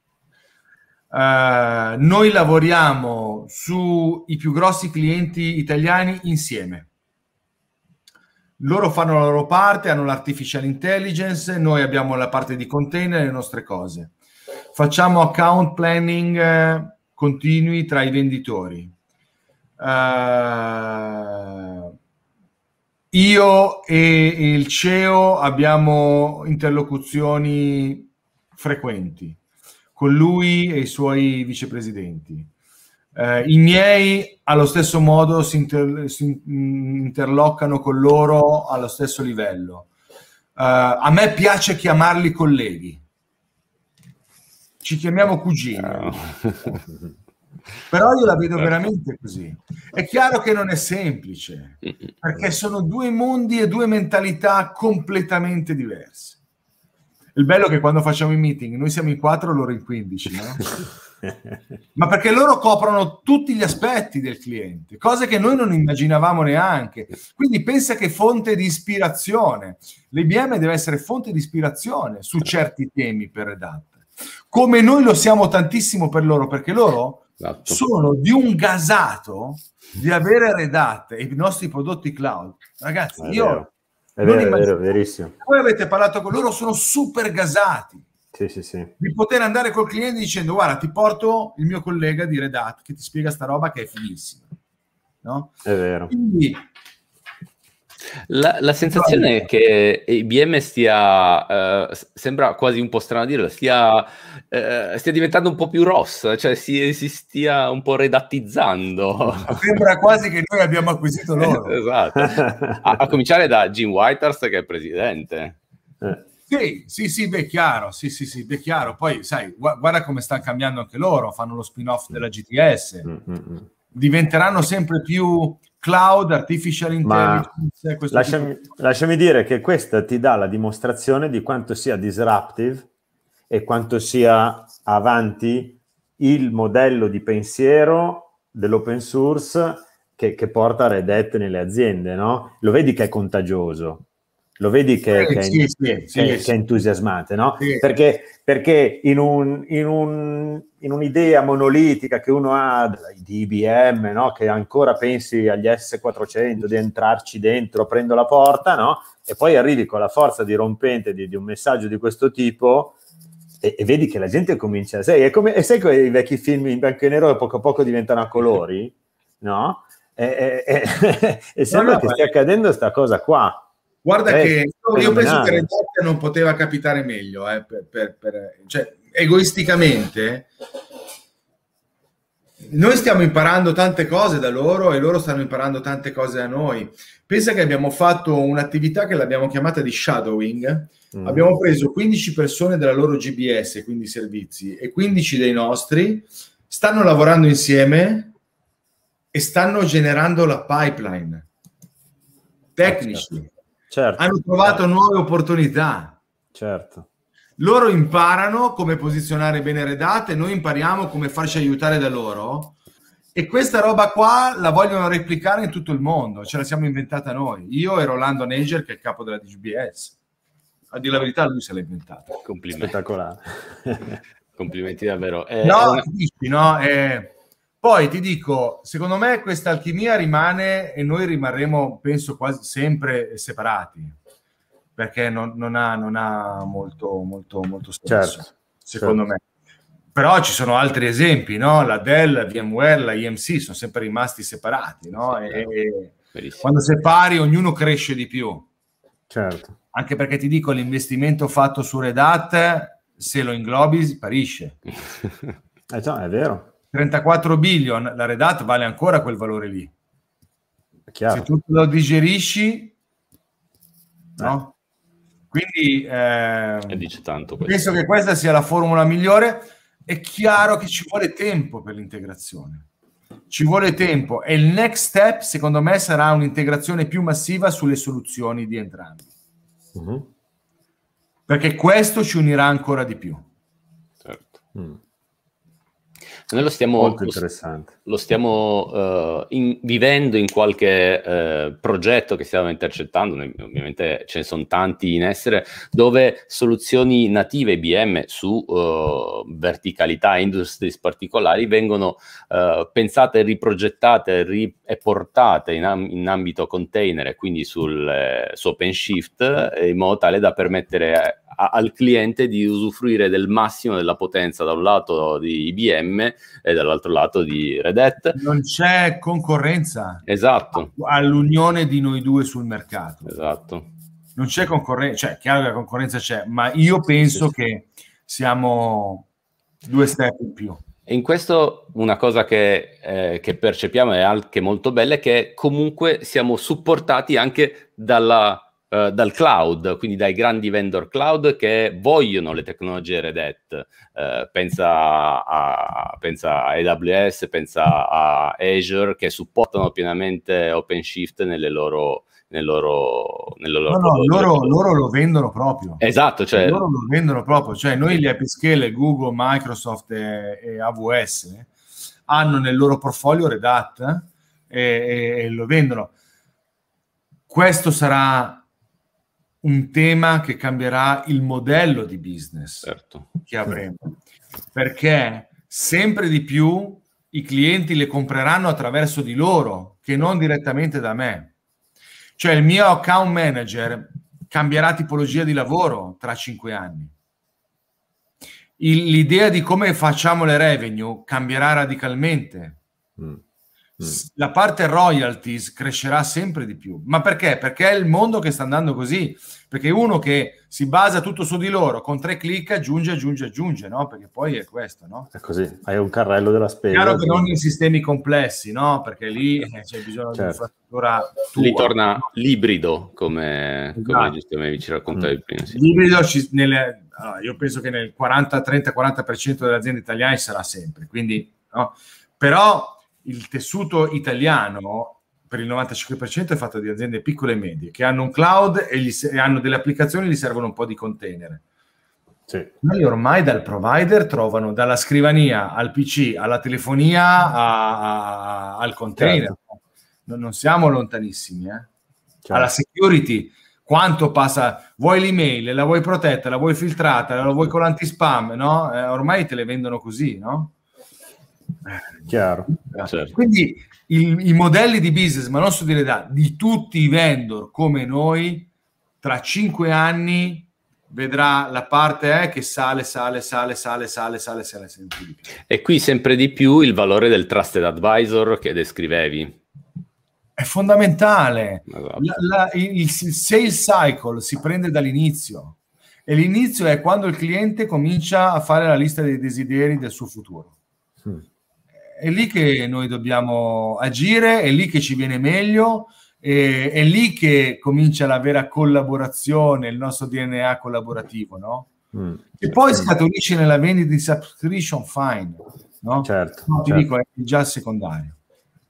Uh, noi lavoriamo sui più grossi clienti italiani insieme. Loro fanno la loro parte, hanno l'artificial intelligence, noi abbiamo la parte di container e le nostre cose. Facciamo account planning eh, continui tra i venditori. Uh, io e il CEO abbiamo interlocuzioni frequenti. con lui e i suoi vicepresidenti. Eh, I miei allo stesso modo si, inter- si, interloccano con loro allo stesso livello. Eh, a me piace chiamarli colleghi. Ci chiamiamo cugini. No. Però io la vedo veramente così. È chiaro che non è semplice, perché sono due mondi e due mentalità completamente diverse. Il bello è che quando facciamo i meeting, noi siamo in quattro, loro in 15, no? Ma perché loro coprono tutti gli aspetti del cliente, cose che noi non immaginavamo neanche. Quindi pensa che fonte di ispirazione. L'IBM deve essere fonte di ispirazione su certi temi per Red Hat. Come noi lo siamo tantissimo per loro, perché loro esatto. sono di un gasato di avere Red Hat e i nostri prodotti cloud. Ragazzi, io vero. È vero, è vero, verissimo. Voi avete parlato con loro, sono super gasati. Sì, sì, sì. Di poter andare col cliente dicendo guarda, ti porto il mio collega di Red Hat che ti spiega sta roba che è finissima. No? È vero. Quindi la, la, sensazione è che IBM stia, eh, sembra quasi un po' strano a dirlo, stia, eh, stia, diventando un po' più rossa, cioè si, si, stia un po' redattizzando. Sembra quasi che noi abbiamo acquisito loro. esatto. A, a, cominciare da Jim Whitehurst che è presidente. Eh. Sì, sì, sì, beh, chiaro, sì, sì, sì, beh, chiaro. Poi, sai, guarda come stanno cambiando anche loro, fanno lo spin-off della GTS. Mm-hmm. Diventeranno sempre più cloud, artificial intelligence. Lasciami, lasciami, dire che questa ti dà la dimostrazione di quanto sia disruptive e quanto sia avanti il modello di pensiero dell'open source che, che porta Red Hat nelle aziende, no? Lo vedi che è contagioso lo vedi che, che, sì, sì, che, sì, che è entusiasmante, no? Perché, perché in, un, in, un, in, un'idea monolitica che uno ha di IBM, no? Che ancora pensi agli S400, di entrarci dentro, prendo la porta, no? E poi arrivi con la forza dirompente di, di un messaggio di questo tipo e, e, vedi che la gente comincia... Sai, è come, e sai quei vecchi film in bianco e nero che poco a poco diventano a colori, no? E, e, e sembra no, no, che stia accadendo questa cosa qua Guarda eh, che io penso che Red Hat non poteva capitare meglio, eh, per, per, per, cioè, egoisticamente. Noi stiamo imparando tante cose da loro e loro stanno imparando tante cose da noi. Pensa che abbiamo fatto un'attività che l'abbiamo chiamata di shadowing. Mm. Abbiamo preso 15 persone della loro GBS, quindi servizi, e 15 dei nostri, stanno lavorando insieme e stanno generando la pipeline tecnici certo, hanno trovato certo. nuove opportunità. Certo. Loro imparano come posizionare bene Red Hat e noi impariamo come farci aiutare da loro. E questa roba qua la vogliono replicare in tutto il mondo, ce la siamo inventata noi. Io e Rolando Neger, che è il capo della DGBS. A dire la verità, lui se l'ha inventata. Complimenti. Spettacolare. Complimenti davvero. Eh, no, una... dici, no? Eh, poi ti dico, secondo me questa alchimia rimane e noi rimarremo, penso, quasi sempre separati, perché non, non ha, non ha molto, molto, molto senso, certo, secondo certo. me. Però ci sono altri esempi, no? La Dell, la VMware, la IMC sono sempre rimasti separati, no? E, e quando separi ognuno cresce di più. Certo. Anche perché ti dico, l'investimento fatto su Red Hat, se lo inglobi, sparisce. eh già, è vero. 34 billion, la Red Hat vale ancora quel valore lì. Se tu lo digerisci, no? Quindi eh, dice tanto penso che questa sia la formula migliore. È chiaro che ci vuole tempo per l'integrazione. Ci vuole tempo e il next step, secondo me, sarà un'integrazione più massiva sulle soluzioni di entrambi. Uh-huh. Perché questo ci unirà ancora di più. Certo. Mm. Noi lo stiamo, lo, lo stiamo uh, in, vivendo in qualche uh, progetto che stiamo intercettando, noi, ovviamente ce ne sono tanti in essere, dove soluzioni native IBM su uh, verticalità, industries particolari vengono pensate, riprogettate ri- e portate in, am- in, ambito container e quindi sul, su OpenShift in modo tale da permettere a, al cliente di usufruire del massimo della potenza da un lato di IBM e dall'altro lato di Red Hat. Non c'è concorrenza. Esatto. All'unione di noi due sul mercato. Esatto. Non c'è concorrenza, cioè chiaro che la concorrenza c'è, ma io penso sì, sì. che siamo due step in più. In questo una cosa che, eh, che, percepiamo è anche molto bella è che comunque siamo supportati anche dalla, uh, dal cloud, quindi dai grandi vendor cloud che vogliono le tecnologie Red Hat. Uh, pensa, a, pensa, a, AWS, pensa a Azure che supportano pienamente OpenShift nelle loro, nel loro, nel loro, no, no, loro, loro, lo vendono proprio. Esatto, cioè... loro lo vendono proprio, cioè noi gli hyperscale, Google, Microsoft e, e, AWS hanno nel loro portfolio Red Hat e, e, e lo vendono. Questo sarà un tema che cambierà il modello di business certo. che avremo, perché sempre di più i clienti le compreranno attraverso di loro, che non direttamente da me cioè il mio account manager cambierà tipologia di lavoro tra cinque anni. Il, l'idea di come facciamo le revenue cambierà radicalmente. Mm. Mm. La parte royalties crescerà sempre di più. Ma perché? Perché è il mondo che sta andando così. Perché uno che si basa tutto su di loro, con tre clic aggiunge, aggiunge, aggiunge, no? Perché poi è questo, no? È così, hai un carrello della spesa. Chiaro che non in sistemi complessi, no? Perché lì eh, c'è bisogno certo. di infrastruttura tua. Lì torna l'ibrido, come, esatto. come giustamente ci raccontavi mm. prima. Sì. L'ibrido ci, nelle, allora, io penso che nel 40, 30, 40% delle aziende italiane sarà sempre, quindi, no? Però il tessuto italiano per il 95% è fatto di aziende piccole e medie che hanno un cloud e, gli, e hanno delle applicazioni e gli servono un po' di container. Sì. Noi ormai dal provider trovano dalla scrivania al PC, alla telefonia, a, a, al container. Certo. Non, non, siamo lontanissimi. Eh? Certo. Alla security, quanto passa? Vuoi l'email, la vuoi protetta, la vuoi filtrata, la vuoi con l'antispam, no? Eh, ormai te le vendono così, no? Chiaro. Certo. Quindi il, i modelli di business, ma non su di realtà, di tutti i vendor come noi, tra cinque anni vedrà la parte eh, che sale, sale, sale, sale, sale, sale, sale sempre di più. E qui sempre di più il valore del trusted advisor che descrivevi. È fondamentale. Esatto. La, la, il, il sales cycle si prende dall'inizio e l'inizio è quando il cliente comincia a fare la lista dei desideri del suo futuro. È lì che noi dobbiamo agire, è lì che ci viene meglio, è, è lì che comincia la vera collaborazione, il nostro DNA collaborativo, no? Mm. E poi scaturisce nella vendita di subscription fine, no? Certo. No, ti certo. dico, è già secondario.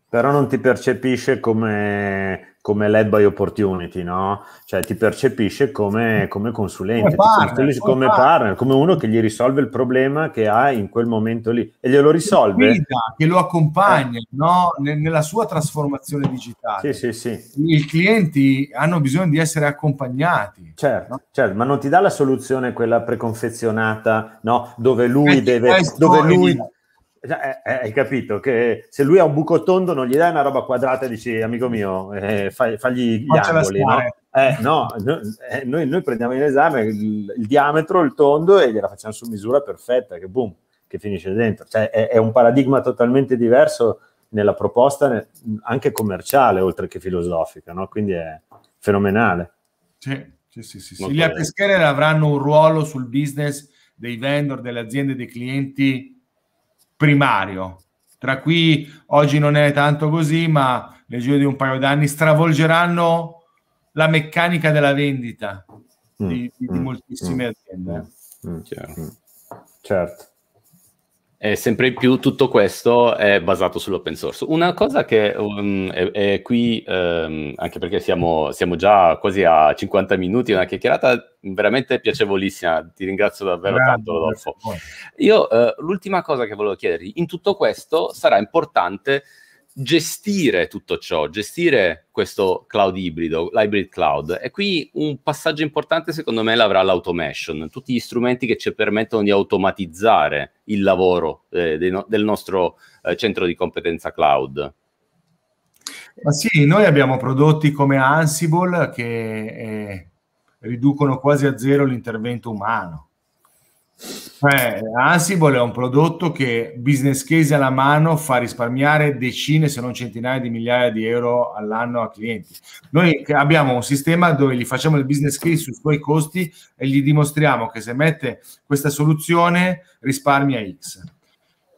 Però non ti percepisce come come led by opportunity, no? Cioè ti percepisce come, come consulente, come partner, come, partner, come uno che gli risolve il problema che ha in quel momento lì e glielo risolve. Guida, che lo accompagna eh. no? nella sua trasformazione digitale. Sì, sì, sì. I clienti hanno bisogno di essere accompagnati. Certo, no? certo, ma non ti dà la soluzione quella preconfezionata, no? Dove lui eh, deve... Dove lui, eh, eh, hai capito che se lui ha un buco tondo non gli dai una roba quadrata e dici amico mio eh, fai, fagli gli angoli no? Eh, no, no eh, noi, noi, prendiamo in esame il, il, diametro, il tondo e gliela facciamo su misura perfetta che boom, che finisce dentro cioè, è, è, un paradigma totalmente diverso nella proposta anche commerciale oltre che filosofica no? quindi è fenomenale sì, sì, sì, sì, sì. gli avranno un ruolo sul business dei vendor, delle aziende, dei clienti primario. Tra cui oggi non è tanto così, ma nel giro di un paio d'anni stravolgeranno la meccanica della vendita mm, di, di, mm, moltissime mm, aziende. Mm, mm, certo. E sempre più tutto questo è basato sull'open source. Una cosa che um, è, è, qui, um, anche perché siamo, siamo, già quasi a 50 minuti, una chiacchierata veramente piacevolissima, ti ringrazio davvero Grazie, tanto Rodolfo. Io uh, l'ultima cosa che volevo chiederti, in tutto questo sarà importante gestire tutto ciò, gestire questo cloud ibrido, l'hybrid cloud. E qui un passaggio importante secondo me l'avrà l'automation, tutti gli strumenti che ci permettono di automatizzare il lavoro eh, del nostro eh, centro di competenza cloud. Ma sì, noi abbiamo prodotti come Ansible che eh, riducono quasi a zero l'intervento umano. Cioè, Ansible è un prodotto che business case alla mano fa risparmiare decine se non centinaia di migliaia di euro all'anno a clienti. Noi abbiamo un sistema dove gli facciamo il business case sui suoi costi e gli dimostriamo che se mette questa soluzione risparmia X.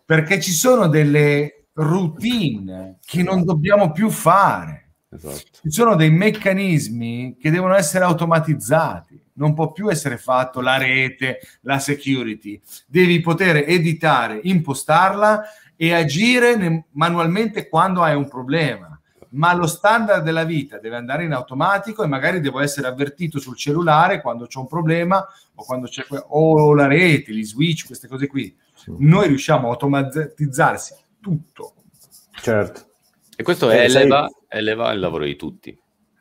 Perché ci sono delle routine che non dobbiamo più fare. Esatto. Ci sono dei meccanismi che devono essere automatizzati non può più essere fatto la rete, la security. Devi poter editare, impostarla e agire manualmente quando hai un problema. Ma lo standard della vita deve andare in automatico e magari devo essere avvertito sul cellulare quando c'è un problema o quando c'è o la rete, gli switch, queste cose qui. Noi riusciamo a automatizzarsi tutto. Certo. E questo eh, eleva, sei... eleva il lavoro di tutti.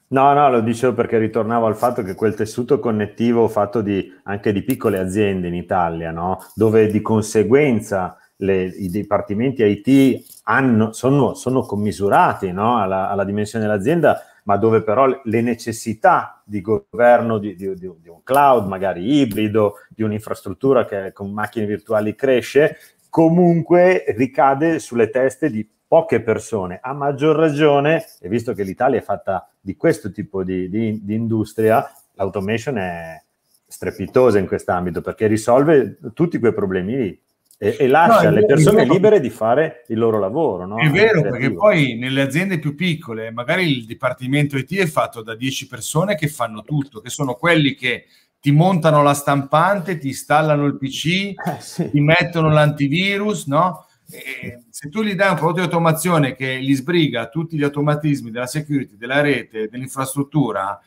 No, no, lo dicevo perché ritornavo al fatto che quel tessuto connettivo fatto di, anche di piccole aziende in Italia, no? dove di conseguenza le, i dipartimenti IT hanno, sono, sono, commisurati no? alla, alla, dimensione dell'azienda, ma dove però le necessità di governo di, di, di, un cloud, magari ibrido, di un'infrastruttura che con macchine virtuali cresce, comunque ricade sulle teste di poche persone, a maggior ragione, e visto che l'Italia è fatta di questo tipo di, di, di industria, l'automation è strepitosa in quest'ambito perché risolve tutti quei problemi lì. E, e, lascia no, le persone vero, libere di fare il loro lavoro. No? È vero, perché poi nelle aziende più piccole, magari il dipartimento IT è fatto da 10 persone che fanno tutto, che sono quelli che ti montano la stampante, ti installano il PC, eh, sì. ti mettono l'antivirus, no? E se tu gli dai un prodotto di automazione che gli sbriga tutti gli automatismi della security, della rete, dell'infrastruttura,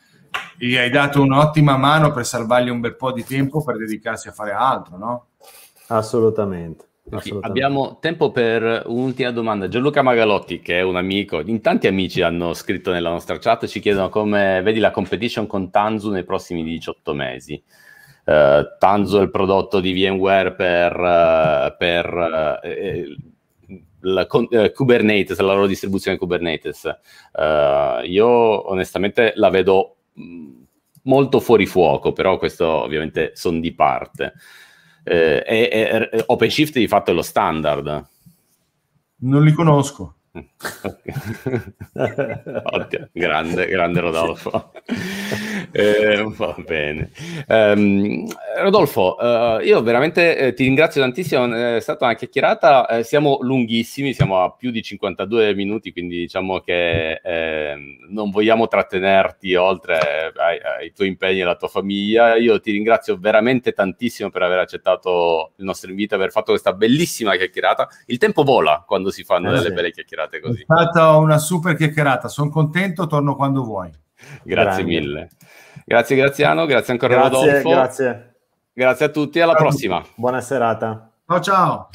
gli hai dato un'ottima mano per salvargli un bel po' di tempo per dedicarsi a fare altro, no? Assolutamente. Abbiamo tempo per un'ultima domanda. Gianluca Magalotti, che è un amico, in tanti amici hanno scritto nella nostra chat, ci chiedono come vedi la competition con Tanzu nei prossimi 18 mesi. Uh, Tanzu è il prodotto di VMware per, uh, per uh, la, Kubernetes, la loro distribuzione Kubernetes. io onestamente la vedo mm, molto fuori fuoco, però questo ovviamente sono di parte. e, e, OpenShift di fatto è lo standard. Non li conosco. Ottimo, grande, grande Rodolfo. eh, va bene. Um, Rodolfo, uh, io veramente eh, ti ringrazio tantissimo, è stata una chiacchierata, eh, siamo lunghissimi, siamo a più di 52 minuti, quindi diciamo che eh, non vogliamo trattenerti oltre ai, ai, tuoi impegni e alla tua famiglia. Io ti ringrazio veramente tantissimo per aver accettato il nostro invito, aver fatto questa bellissima chiacchierata. Il tempo vola quando si fanno eh, delle sì. belle chiacchierate così. È stata una super chiacchierata, sono contento, torno quando vuoi. Grazie Grande. mille. Grazie Graziano, grazie ancora grazie, Rodolfo. Grazie. Grazie a tutti, alla ciao. prossima. Buona serata. Ciao ciao.